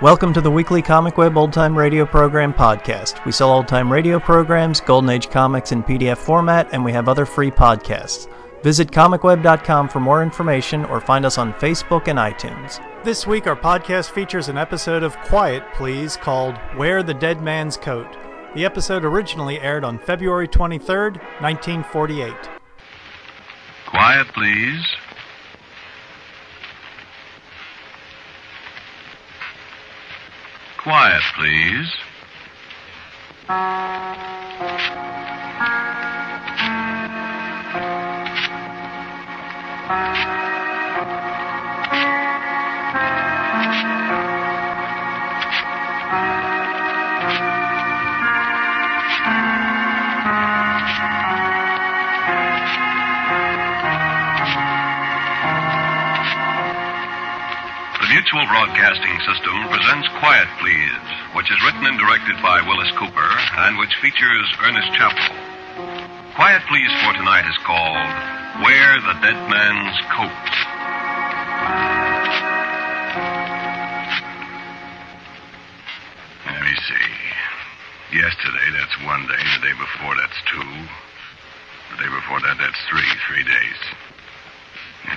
Welcome to the weekly Comic Web Old Time Radio Program podcast. We sell old time radio programs, Golden Age comics in PDF format, and we have other free podcasts. Visit comicweb.com for more information or find us on Facebook and iTunes. This week, our podcast features an episode of Quiet Please called Wear the Dead Man's Coat. The episode originally aired on February 23rd, 1948. Quiet, please. Quiet, please. The Mutual Broadcasting System presents Quiet Please, which is written and directed by Wyllis Cooper and which features Ernest Chappell. Quiet Please for tonight is called Wear the Dead Man's Coat. Let me see. Yesterday, that's one day. The day before, that's two. The day before that, that's three. Three days.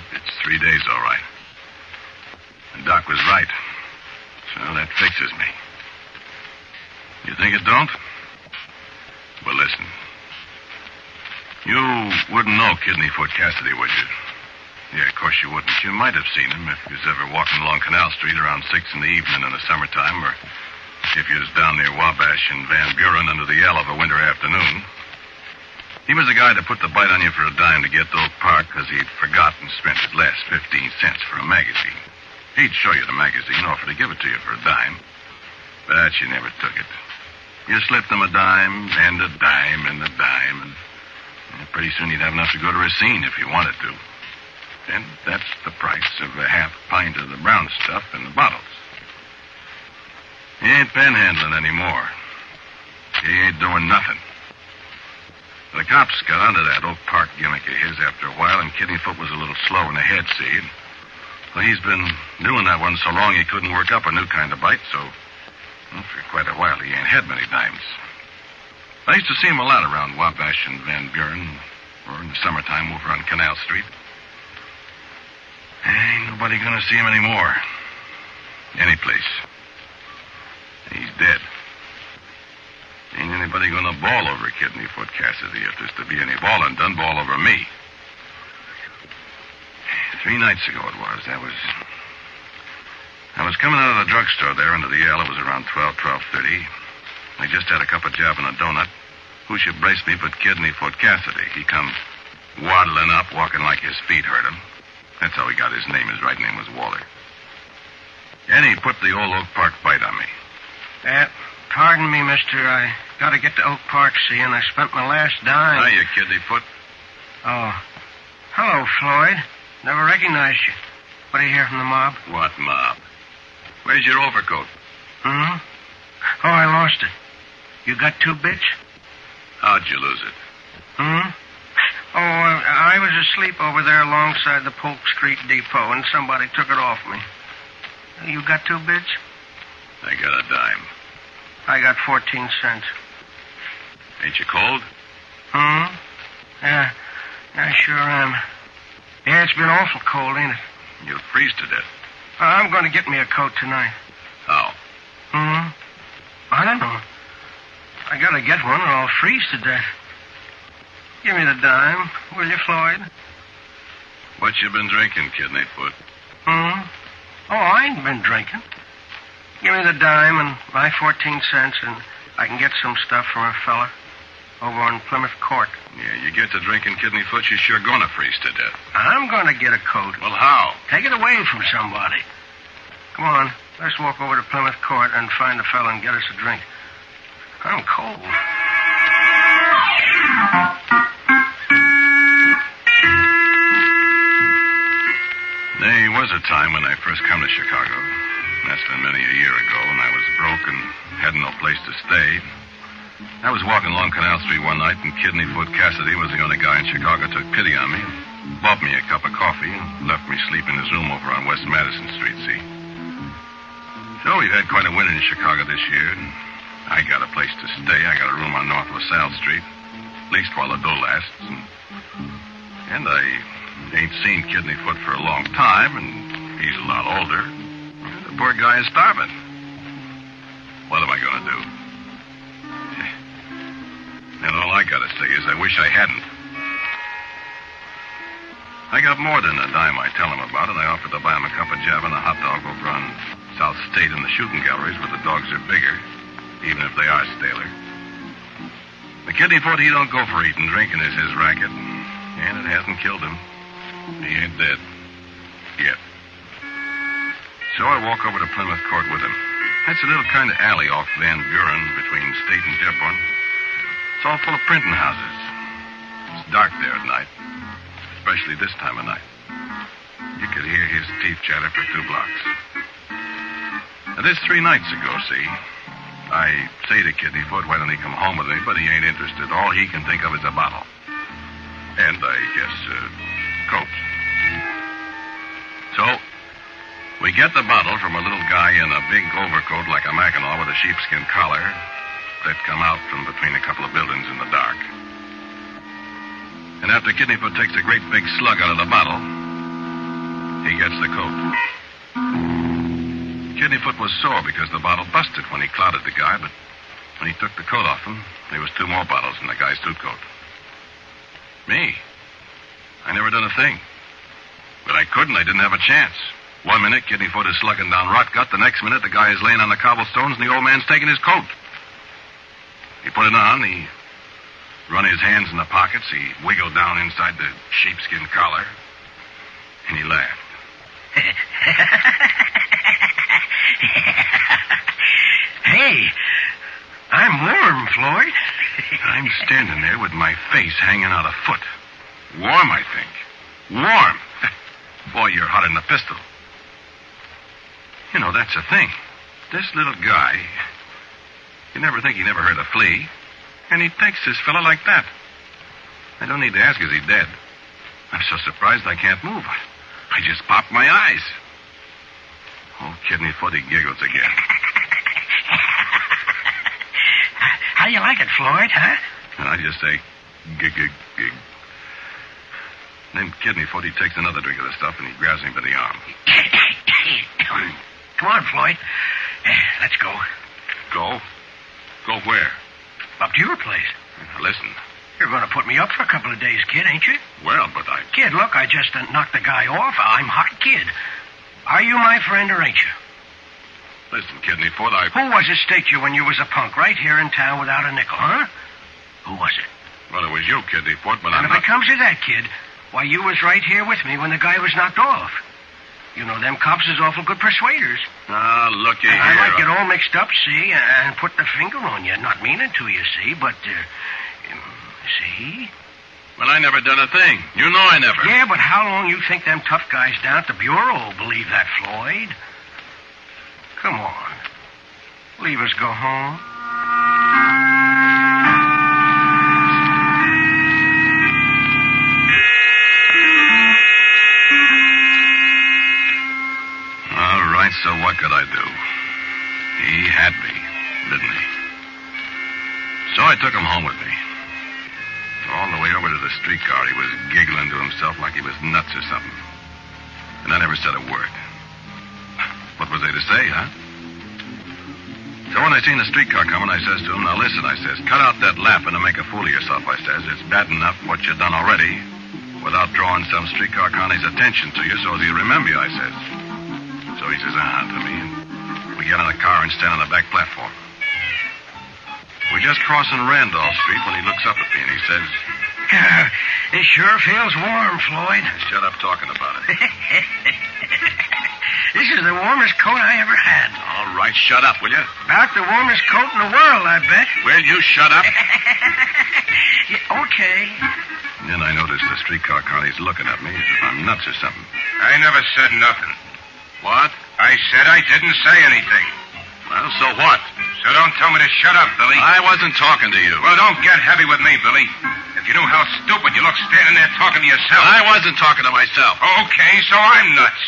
It's three days, all right. The doc was right. So that fixes me. You think it don't? Well, listen. You wouldn't know Kidneyfoot Cassidy, would you? Yeah, of course you wouldn't. You might have seen him if you was ever walking along Canal Street around six in the evening in the summertime, or if you was down near Wabash and Van Buren under the yell of a winter afternoon. He was the guy that put the bite on you for a dime to get to Oak Park because he'd forgotten to spend his last 15 cents for a magazine. He'd show you the magazine, offer to give it to you for a dime. But you never took it. You slipped him a dime, and a dime, and a dime, and pretty soon you'd have enough to go to Racine if you wanted to. And that's the price of a half pint of the brown stuff in the bottles. He ain't panhandling anymore. He ain't doing nothing. The cops got onto that Oak Park gimmick of his after a while, and Kidneyfoot was a little slow in the head, see? Well, he's been doing that one so long he couldn't work up a new kind of bite, so well, for quite a while he ain't had many dimes. I used to see him a lot around Wabash and Van Buren, or in the summertime over on Canal Street. Ain't nobody gonna see him anymore. Any place. He's dead. Ain't anybody gonna ball over Kidney Kidneyfoot Cassidy if there's to be any ballin' done, ball over me. Three nights ago it was. That was. I was coming out of the drugstore there under the L. It was around 12, 12.30. I just had a cup of jam and a donut. Who should brace me but Kidneyfoot Cassidy? He come waddling up, walking like his feet hurt him. That's how he got his name. His right name was Waller. And he put the old Oak Park bite on me. Uh, pardon me, mister. I gotta get to Oak Park, see, and I spent my last dime. Hiya, Kidneyfoot. Oh. Hello, Floyd. Never recognized you. What do you hear from the mob? What mob? Where's your overcoat? Hmm? Oh, I lost it. You got two bits? How'd you lose it? Hmm? Oh, I was asleep over there alongside the Polk Street Depot, and somebody took it off me. You got two bits? I got a dime. I got 14 cents. Ain't you cold? Hmm? Yeah, I sure am. Yeah, it's been awful cold, ain't it? You'll freeze to death. I'm going to get me a coat tonight. How? Hmm? I don't know. I gotta get one or I'll freeze to death. Give me the dime, will you, Floyd? What you been drinking, Kidneyfoot? Hmm? Oh, I ain't been drinking. Give me the dime and my 14 cents, and I can get some stuff from a fella over on Plymouth Court. Yeah, you get to drinking Kidneyfoot, you're sure gonna freeze to death. I'm gonna get a coat. Well, how? Take it away from somebody. Come on, let's walk over to Plymouth Court and find a fella and get us a drink. I'm cold. There was a time when I first come to Chicago. That's been many a year ago, and I was broke and had no place to stay. I was walking along Canal Street one night, and Kidneyfoot Cassidy was the only guy in Chicago took pity on me and bought me a cup of coffee and left me sleep in his room over on West Madison Street, see? So we've had quite a winter in Chicago this year, and I got a place to stay. I got a room on North LaSalle Street, at least while the dough lasts. And, and I ain't seen Kidneyfoot for a long time, and he's a lot older. The poor guy is starving. What am I going to do? And all I got to say is I wish I hadn't. I got more than a dime I tell him about, and I offered to buy him a cup of java and a hot dog over on South State in the shooting galleries where the dogs are bigger, even if they are staler. The Kidneyfoot, he don't go for eating. Drinking is his racket, and it hasn't killed him. He ain't dead. Yet. So I walk over to Plymouth Court with him. That's a little kind of alley off Van Buren between State and Dearborn. It's all full of printing houses. It's dark there at night, especially this time of night. You could hear his teeth chatter for two blocks. Now, this three nights ago, see? I say to Kidneyfoot, why don't he come home with me? But he ain't interested. All he can think of is a bottle. And I guess, uh, Coke. So, we get the bottle from a little guy in a big overcoat like a Mackinaw with a sheepskin collar that come out from between a couple of buildings in the dark. And after Kidneyfoot takes a great big slug out of the bottle, he gets the coat. Kidneyfoot was sore because the bottle busted when he clotted the guy, but when he took the coat off him, there was two more bottles in the guy's suit coat. Me? I never done a thing. But I couldn't. I didn't have a chance. One minute, Kidneyfoot is slugging down rot gut. The next minute, the guy is laying on the cobblestones, and the old man's taking his coat. He put it on. He run his hands in the pockets. He wiggled down inside the sheepskin collar, and he laughed. hey, I'm warm, Floyd. I'm standing there with my face hanging out a foot. Warm, I think. Warm. Boy, you're hotter than a pistol. You know, that's the thing. This little guy, you never think he never heard a flea, and he takes this fella like that. I don't need to ask, is he dead? I'm so surprised I can't move. I just popped my eyes. Oh, Kidneyfoot, he giggles again. How do you like it, Floyd, huh? And I just say, gig, gig, gig. Then Kidneyfoot, he takes another drink of the stuff and he grabs me by the arm. Come on, Floyd. Eh, let's go. Go? Go where? Up to your place. Now, listen. You're going to put me up for a couple of days, kid, ain't you? Well, but I. Kid, look, I just uh, knocked the guy off. I'm hot, kid. Are you my friend or ain't you? Listen, Kidneyfoot, I. Who was it staked you when you was a punk right here in town without a nickel, huh? Who was it? Well, it was you, Kidneyfoot, but and I'm if not. it comes to that, kid, why, you was right here with me when the guy was knocked off. You know, them cops is awful good persuaders. Ah, looky And here. I might get all mixed up, see, and put the finger on you. Not meaning to, you see, but, uh, um, see? Well, I never done a thing. You know I never. Yeah, but how long you think them tough guys down at the Bureau believe that, Floyd? Come on. Leave us go home. I seen the streetcar coming, I says to him, Now listen, I says, cut out that laughing and make a fool of yourself, I says. It's bad enough what you done already without drawing some streetcar connie's attention to you so that you remember you, I says. So he says, ah, to me. We get in the car and stand on the back platform. We're just crossing Randolph Street when he looks up at me and he says, it sure feels warm, Floyd. Shut up talking about it. this is the warmest coat I ever had. All right, shut up, will you? About the warmest coat in the world, I bet. Will you shut up? Yeah, okay. And then I noticed the streetcar Connie's looking at me as if I'm nuts or something. I never said nothing. What? I said I didn't say anything. Well, so what? So don't tell me to shut up, Billy. I wasn't talking to you. Well, don't get heavy with me, Billy. If you knew how stupid you look standing there talking to yourself. I wasn't talking to myself. Okay, so I'm nuts.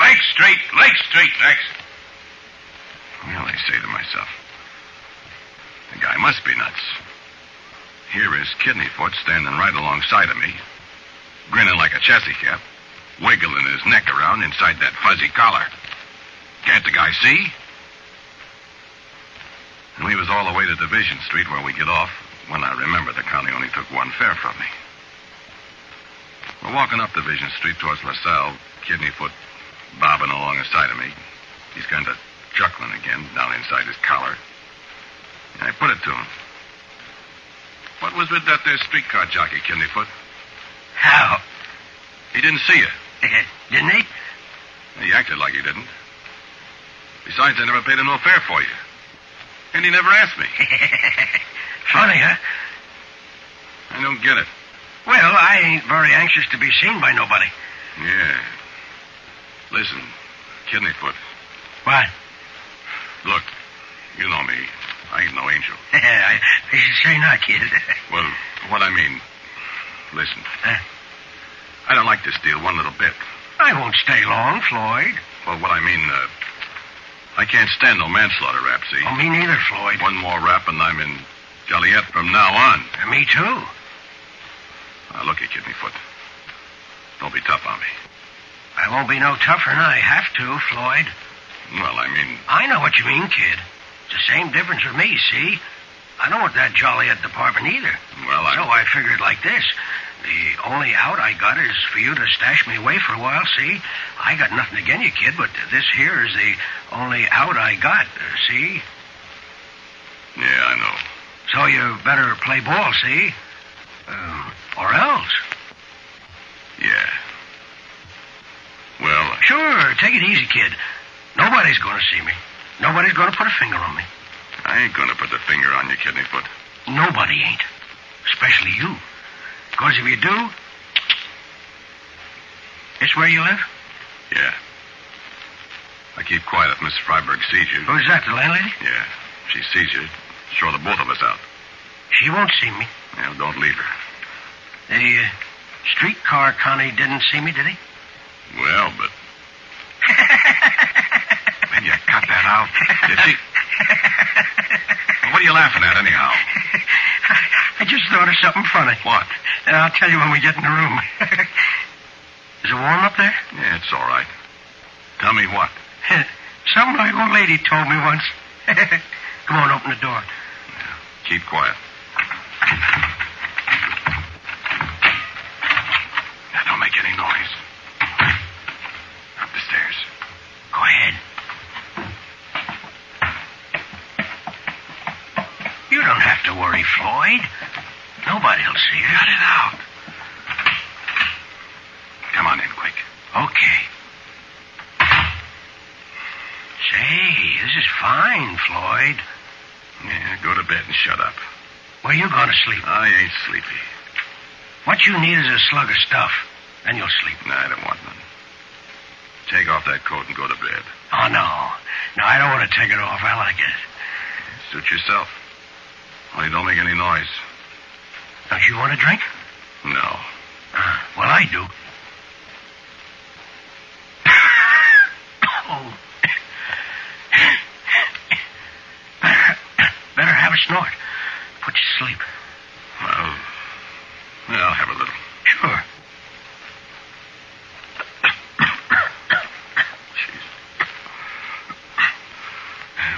Lake Street, Lake Street next. Say to myself. The guy must be nuts. Here is Kidneyfoot standing right alongside of me, grinning like a Cheshire cat, wiggling his neck around inside that fuzzy collar. Can't the guy see? And we was all the way to Division Street where we get off when I remember the county only took one fare from me. We're walking up Division Street towards LaSalle, Kidneyfoot bobbing along the side of me. He's kind of chuckling again down inside his collar. And I put it to him. What was with that there streetcar jockey, Kidneyfoot? How? He didn't see you. Didn't he? He acted like he didn't. Besides, I never paid him no fare for you. And he never asked me. Funny, huh? I don't get it. Well, I ain't very anxious to be seen by nobody. Yeah. Listen, Kidneyfoot. What? Look, you know me. I ain't no angel. I, I should say not, kid. Well, what I mean, listen. Huh? I don't like this deal one little bit. I won't stay long, Floyd. Well, what I mean, uh, I can't stand no manslaughter rap, see? Oh, me neither, Floyd. One more rap and I'm in Joliet from now on. Uh, me too. Now, look at Kidneyfoot. Don't be tough on me. I won't be no tougher than I have to, Floyd. Well, I mean, I know what you mean, kid. It's the same difference with me, see? I don't want that Joliet department either. well, I... So I figured like this. The only out I got is for you to stash me away for a while, see? I got nothing against you, kid, but this here is the only out I got, uh, see? Yeah, I know. So you better play ball, see? Um, or else. Yeah. Well, Sure, take it easy, kid. Nobody's going to see me. Nobody's going to put a finger on me. I ain't gonna put the finger on you, Kidneyfoot. Nobody ain't. Especially you. Because if you do. This where you live? Yeah. I keep quiet if Miss Freiberg sees you. Who's that, the landlady? Yeah. If she sees you, throw the both of us out. She won't see me. Yeah, don't leave her. The uh, streetcar Connie didn't see me, did he? Well, but. When you cut that she? What are you laughing at, anyhow? I just thought of something funny. What? And I'll tell you when we get in the room. Is it warm up there? Yeah, it's all right. Tell me what. Something like old lady told me once. Come on, open the door. Keep quiet. Now, don't make any noise. To worry, Floyd. Nobody'll see you. Cut it out. Come on in, quick. Okay. Say, this is fine, Floyd. Yeah, go to bed and shut up. Where you going to sleep? I ain't sleepy. What you need is a slug of stuff. Then you'll sleep. No, I don't want none. Take off that coat and go to bed. Oh, no. No, I don't want to take it off. I like it. Suit yourself. Only don't make any noise. Don't you want a drink? No. Uh, well, I do. oh. better, better have a snort. Put you to sleep. Well, I'll have a little. Sure. Jeez.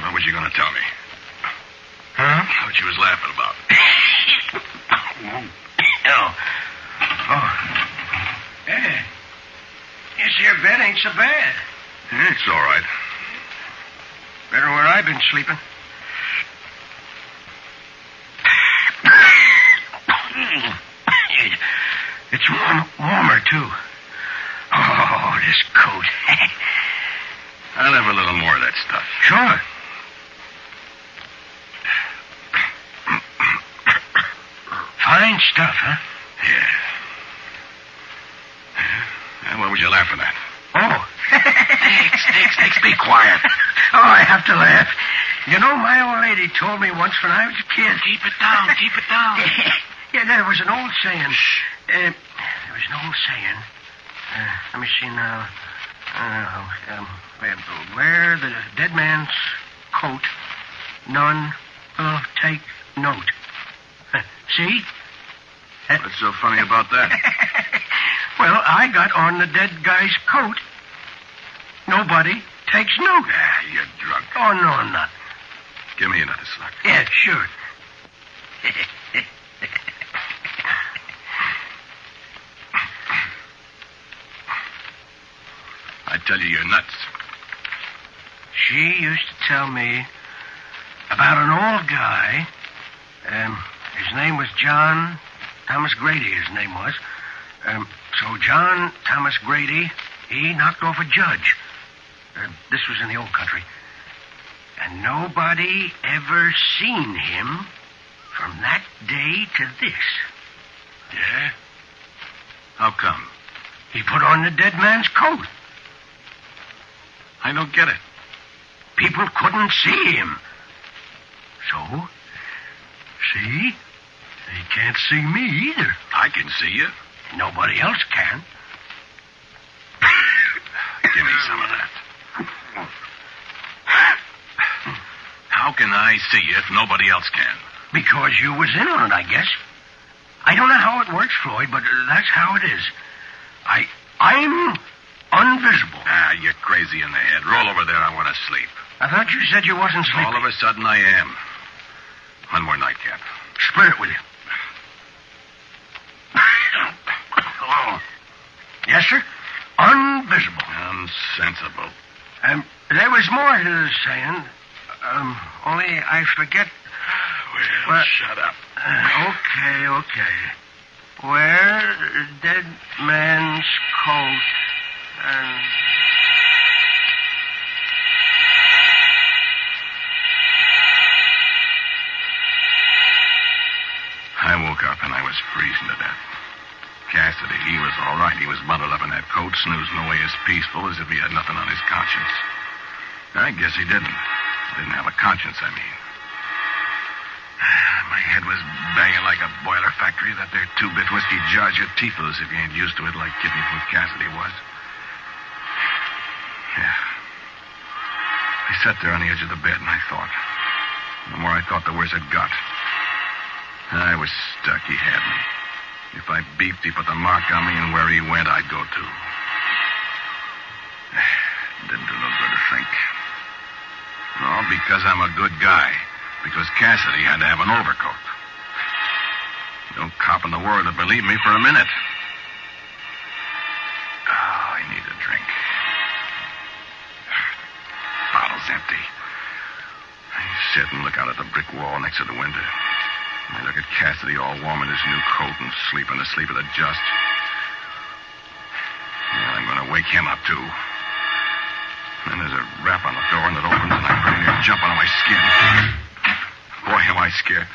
What was you going to tell me? Huh? What you was laughing about? Oh. Oh. Yeah. This here bed ain't so bad. Yeah, it's all right. Better where I've been sleeping. It's warm, warmer, too. Oh, this coat. I'll have a little more of that stuff. sure. Fine stuff, huh? Yeah. Yeah, what was you laughing at? Nix, Nix, be quiet. Oh, I have to laugh. You know, my old lady told me once when I was a kid. Keep it down, keep it down. yeah, there was an old saying. Uh, there was an old saying. Uh, let me see now. Uh, um, where, wear the dead man's coat. None will take note. See? What's so funny about that? well, I got on the dead guy's coat. Nobody takes no. Ah, you're drunk. Oh, no, I'm not. Give me another slug. Yeah, sure. I tell you, you're nuts. She used to tell me about an old guy. Um, his name was John Thomas Grady, his name was. Um, so John Thomas Grady, he knocked off a judge. Uh, this was in the old country. And nobody ever seen him from that day to this. Yeah? How come? He put on the dead man's coat. I don't get it. People couldn't see him. So, see? They can't see me either. I can see you. Nobody else can. Give me some of that. How can I see you if nobody else can? Because you was in on it, I guess. I don't know how it works, Floyd, but that's how it is. I, I'm invisible. Ah, you're crazy in the head. Roll over there. I want to sleep. I thought you said you wasn't sleeping. All of a sudden, I am. One more nightcap. Split it with you. oh. Yes, sir. Invisible. Unsensible. Um, there was more to the saying. Um, only I forget. Well, What? shut up. Uh, okay, okay. Wear dead man's coat and. I woke up and I was freezing to death. Cassidy, he was all right. He was bundled up in that coat, snoozing away as peaceful as if he had nothing on his conscience. I guess he didn't. Didn't have a conscience, I mean. My head was banging like a boiler factory. That there two-bit whiskey jars your teeth loose if you ain't used to it like Kidneyfoot Cassidy was. Yeah. I sat there on the edge of the bed and I thought. The more I thought, the worse it got. I was stuck. He had me. If I beeped, he put the mark on me, and where he went, I'd go too. Didn't do no good to think. No, because I'm a good guy. Because Cassidy had to have an overcoat. No cop in the world would believe me for a minute. Oh, I need a drink. Bottle's empty. I sit and look out at the brick wall next to the window. I look at Cassidy all warm in his new coat and sleeping the sleep of the just. Well, I'm going to wake him up, too. Then there's a rap on the door and it opens and I'm pretty near jumping on my skin. Boy, am I scared.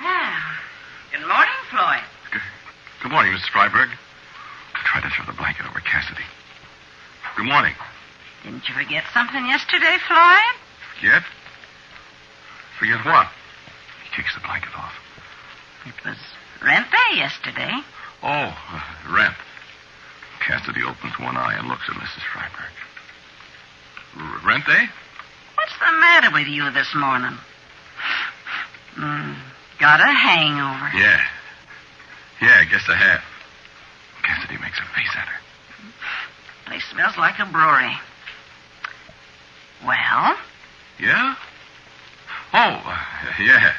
Well, good morning, Floyd. Good, good morning, Mrs. Freiberg. I tried to throw the blanket over Cassidy. Good morning. Didn't you forget something yesterday, Floyd? Forget? Forget what? He takes the blanket off. It was rent day yesterday. Oh, uh, rent. Cassidy opens one eye and looks at Mrs. Freiberg. Rent, eh? What's the matter with you this morning? Hmm, got a hangover. Yeah. Yeah, I guess I have. Cassidy makes a face at her. Place smells like a brewery. Well, Yeah? Oh, uh, yeah.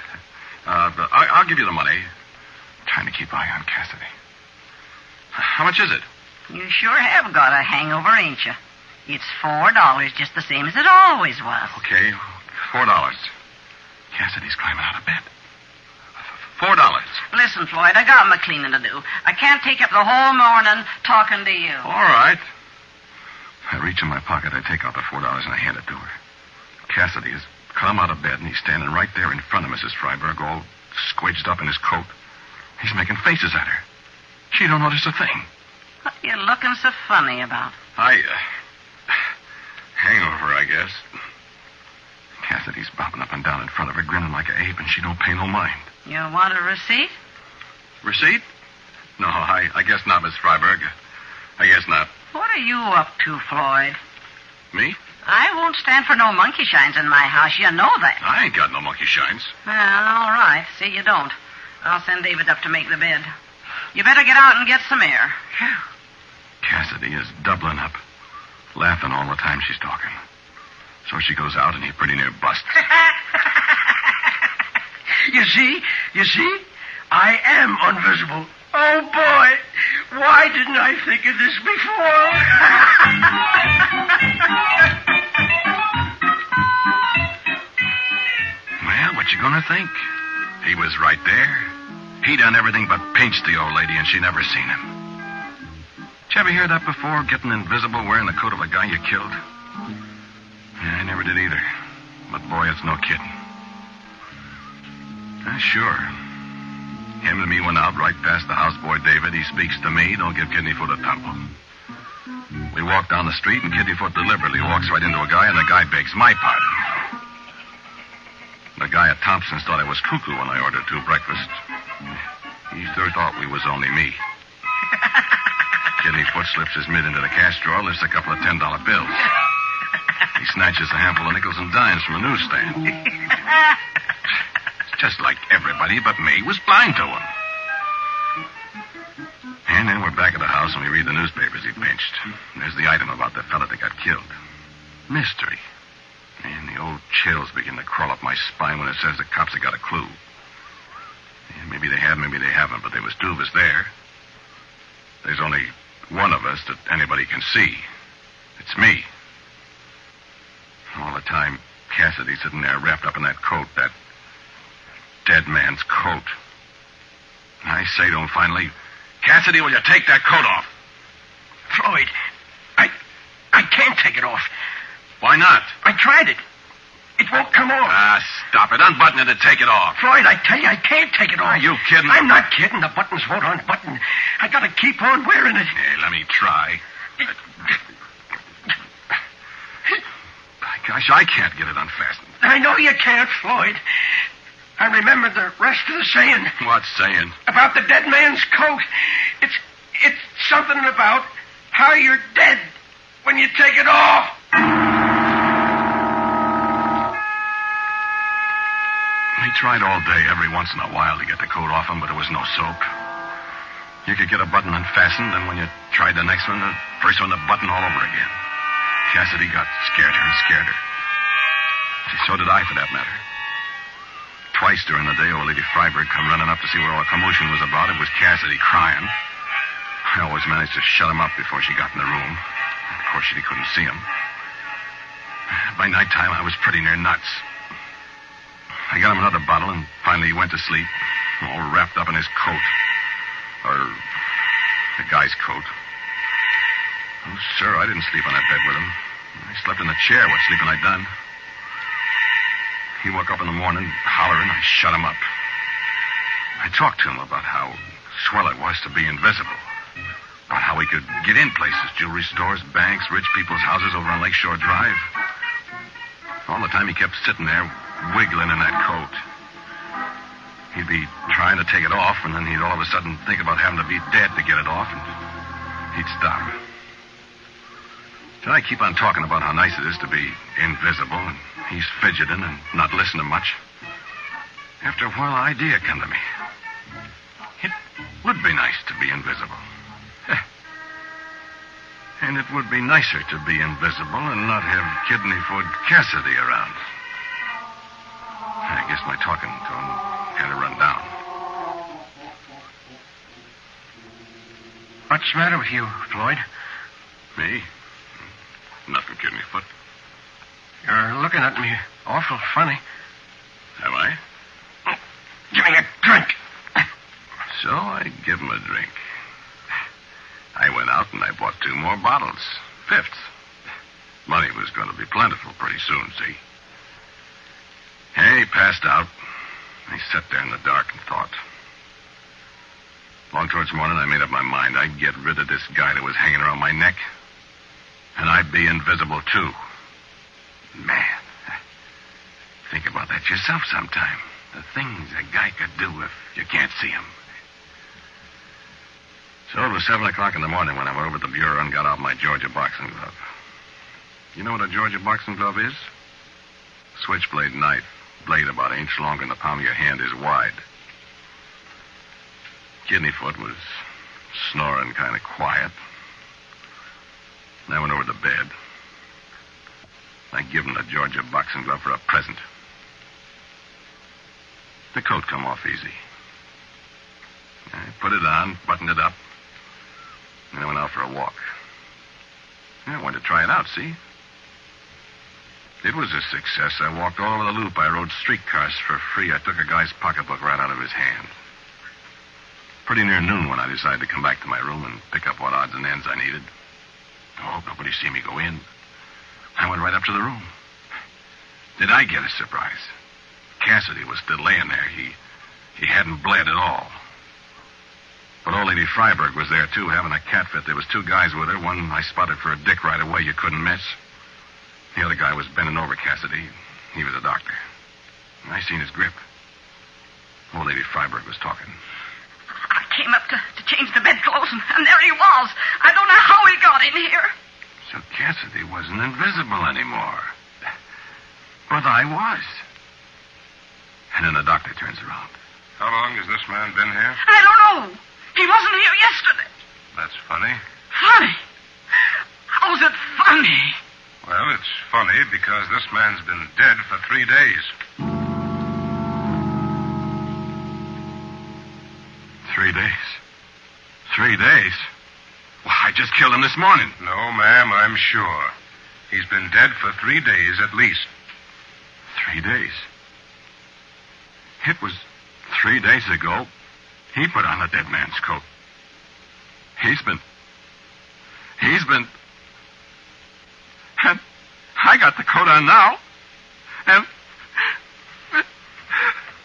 Uh, I, I'll give you the money. trying to keep eye on Cassidy. How much is it? You sure have got a hangover, ain't you? It's four dollars, just the same as it always was. Okay, four dollars. Cassidy's climbing out of bed. Four dollars. Listen, Floyd, I got my cleaning to do. I can't take up the whole morning talking to you. All right. I reach in my pocket, I take out the four dollars, and I hand it to her. Cassidy has come out of bed, and he's standing right there in front of Mrs. Freiberg, all squidged up in his coat. He's making faces at her. She don't notice a thing. What are you looking so funny about? I, uh, hangover, I guess. Cassidy's bopping up and down in front of her, grinning like a ape, and she don't pay no mind. You want a receipt? Receipt? No, I, I guess not, Miss Freiberg. I guess not. What are you up to, Floyd? Me? I won't stand for no monkey shines in my house. You know that. I ain't got no monkey shines. Well, all right. See, you don't. I'll send David up to make the bed. You better get out and get some air. Cassidy is doubling up, laughing all the time she's talking. So she goes out and he pretty near busts. You see? You see? I am invisible. Oh, boy. Why didn't I think of this before? Well, what you gonna think? He was right there. He done everything but pinch the old lady, and she never seen him. Did you ever hear that before? Getting invisible wearing the coat of a guy you killed? Yeah, I never did either. But boy, it's no kidding. Uh, sure. Him and me went out right past the houseboy David. He speaks to me. Don't give kidney Kidneyfoot a tumble. We walk down the street, and kidney Kidneyfoot deliberately walks right into a guy, and the guy begs my pardon. The guy at Thompson's thought I was cuckoo when I ordered two breakfasts. He sure thought we was only me. Kidneyfoot slips his mid into the cash drawer, lifts a couple of ten dollar bills. He snatches a handful of nickels and dimes from a newsstand. Just like everybody but me was blind to him. And then we're back at the house and we read the newspapers he pinched. There's the item about the fella that got killed. Mystery. And the old chills begin to crawl up my spine when it says the cops have got a clue. Yeah, maybe they have, maybe they haven't, but there was two of us there. There's only one of us that anybody can see. It's me. All the time, Cassidy sitting there wrapped up in that coat, that dead man's coat. I say to him finally, Cassidy, will you take that coat off? Floyd, I, I can't take it off. Why not? I tried it. It won't come off. Ah, stop it. Unbutton it and take it off. Floyd, I tell you, I can't take it off. Are you kidding? I'm not kidding. The buttons won't unbutton. I gotta keep on wearing it. Hey, let me try. By gosh, I can't get it unfastened. I know you can't, Floyd. I remember the rest of the saying What saying? about the dead man's coat. It's it's something about how you're dead when you take it off. Tried all day, every once in a while, to get the coat off him, but there was no soap. You could get a button unfastened, and when you tried the next one, the first one the button all over again. Cassidy got scared her and scared her. So did I, for that matter. Twice during the day, old Lady Freiberg come running up to see what all the commotion was about. It was Cassidy crying. I always managed to shut him up before she got in the room. Of course, she couldn't see him. By nighttime, I was pretty near nuts. I got him another bottle, and finally he went to sleep, all wrapped up in his coat. Or the guy's coat. Oh, sir, I didn't sleep on that bed with him. I slept in the chair. What sleeping I done? He woke up in the morning hollering. I shut him up. I talked to him about how swell it was to be invisible. About how he could get in places, jewelry stores, banks, rich people's houses over on Lakeshore Drive. All the time he kept sitting there, wiggling in that coat. He'd be trying to take it off, and then he'd all of a sudden think about having to be dead to get it off, and he'd stop. So I keep on talking about how nice it is to be invisible, and he's fidgeting and not listening much. After a while, an idea come to me. It would be nice to be invisible. And it would be nicer to be invisible and not have Kidneyfoot Cassidy around. Guess my talking to him kind of run down. What's the matter with you, Floyd? Me? Nothing, Kidneyfoot. You're looking at me awful funny. Am I? Give me a drink. So I give him a drink. I went out and I bought two more bottles. Fifth. Money was going to be plentiful pretty soon, see? Hey, passed out. I sat there in the dark and thought. Long towards morning, I made up my mind I'd get rid of this guy that was hanging around my neck. And I'd be invisible, too. Man, think about that yourself sometime. The things a guy could do if you can't see him. So it was 7 o'clock in the morning when I went over to the bureau and got out my Georgia boxing glove. You know what a Georgia boxing glove is? Switchblade knife. Blade about an inch longer than the palm of your hand is wide. Kidneyfoot was snoring kind of quiet. And I went over to bed. I give him the Georgia boxing glove for a present. The coat come off easy. I put it on, buttoned it up, and I went out for a walk. I wanted to try it out, see? It was a success. I walked all over the loop. I rode streetcars for free. I took a guy's pocketbook right out of his hand. Pretty near noon when I decided to come back to my room and pick up what odds and ends I needed. Oh, nobody see me go in. I went right up to the room. Did I get a surprise? Cassidy was still laying there. He he hadn't bled at all. But old lady Freiberg was there, too, having a cat fit. There was two guys with her. One I spotted for a dick right away. You couldn't miss. The other guy was bending over Cassidy. He was a doctor. I seen his grip. Old lady Freiberg was talking. I came up to, to change the bedclothes, and, and there he was. I don't know how he got in here. So Cassidy wasn't invisible anymore. But I was. And then the doctor turns around. How long has this man been here? I don't know. He wasn't here yesterday. That's funny. Funny. How's it funny? Well, it's funny because this man's been dead for three days. Three days. Three days? Well, I just killed him this morning. No, ma'am, I'm sure. He's been dead for three days at least. Three days. It was three days ago. He put on the dead man's coat. He's been. He's been. And I got the coat on now. And.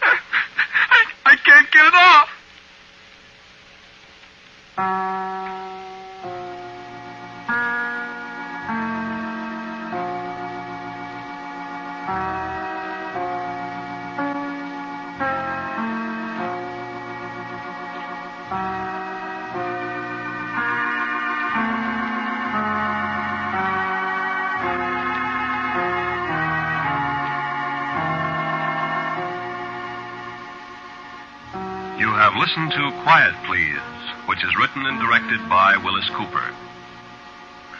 I, I can't get it off. Have listened to Quiet Please, which is written and directed by Wyllis Cooper.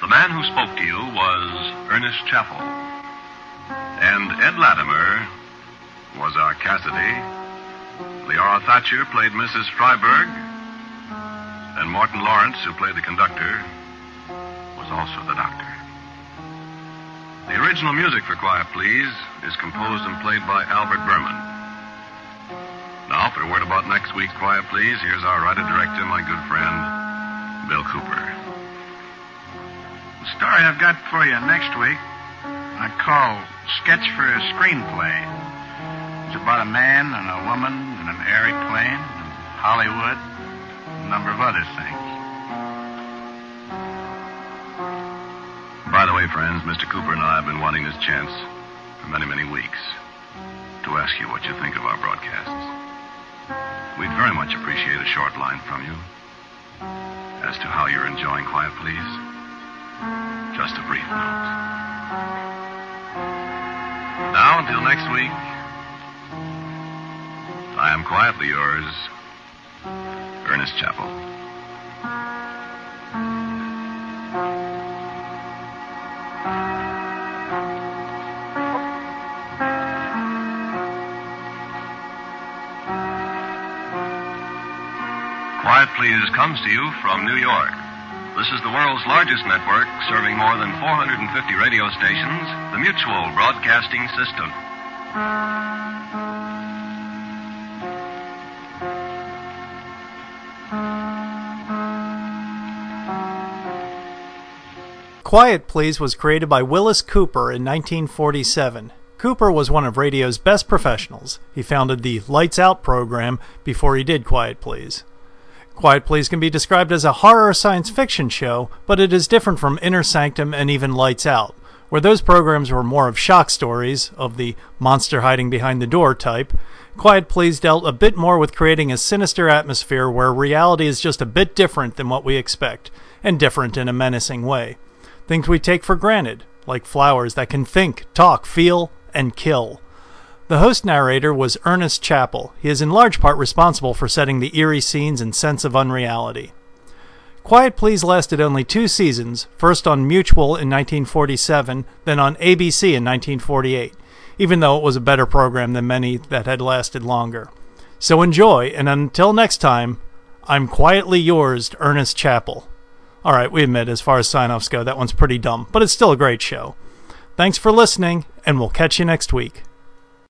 The man who spoke to you was Ernest Chappell. And Ed Latimer was our Cassidy. Leora Thatcher played Mrs. Freiberg. And Morton Lawrence, who played the conductor, was also the doctor. The original music for Quiet Please is composed and played by Albert Buhrman. Now, for a word about next week's Quiet Please, here's our writer director, my good friend, Bill Cooper. The story I've got for you next week, I call Sketch for a Screenplay. It's about a man and a woman and an aeroplane and Hollywood and a number of other things. By the way, friends, Mr. Cooper and I have been wanting this chance for many, many weeks to ask you what you think of our broadcasts. We'd very much appreciate a short line from you as to how you're enjoying Quiet Please. Just a brief note. Now, until next week, I am quietly yours, Ernest Chappell. Quiet Please comes to you from New York. This is the world's largest network serving more than 450 radio stations, the Mutual Broadcasting System. Quiet Please was created by Wyllis Cooper in 1947. Cooper was one of radio's best professionals. He founded the Lights Out program before he did Quiet Please. Quiet Please can be described as a horror science fiction show, but it is different from Inner Sanctum and even Lights Out, where those programs were more of shock stories, of the monster hiding behind the door type. Quiet Please dealt a bit more with creating a sinister atmosphere where reality is just a bit different than what we expect, and different in a menacing way. Things we take for granted, like flowers that can think, talk, feel, and kill. The host narrator was Ernest Chappell. He is in large part responsible for setting the eerie scenes and sense of unreality. Quiet Please lasted only two seasons, first on Mutual in 1947, then on ABC in 1948, even though it was a better program than many that had lasted longer. So enjoy, and until next time, I'm quietly yours, Ernest Chappell. All right, we admit, as far as sign offs go, that one's pretty dumb, but it's still a great show. Thanks for listening, and we'll catch you next week.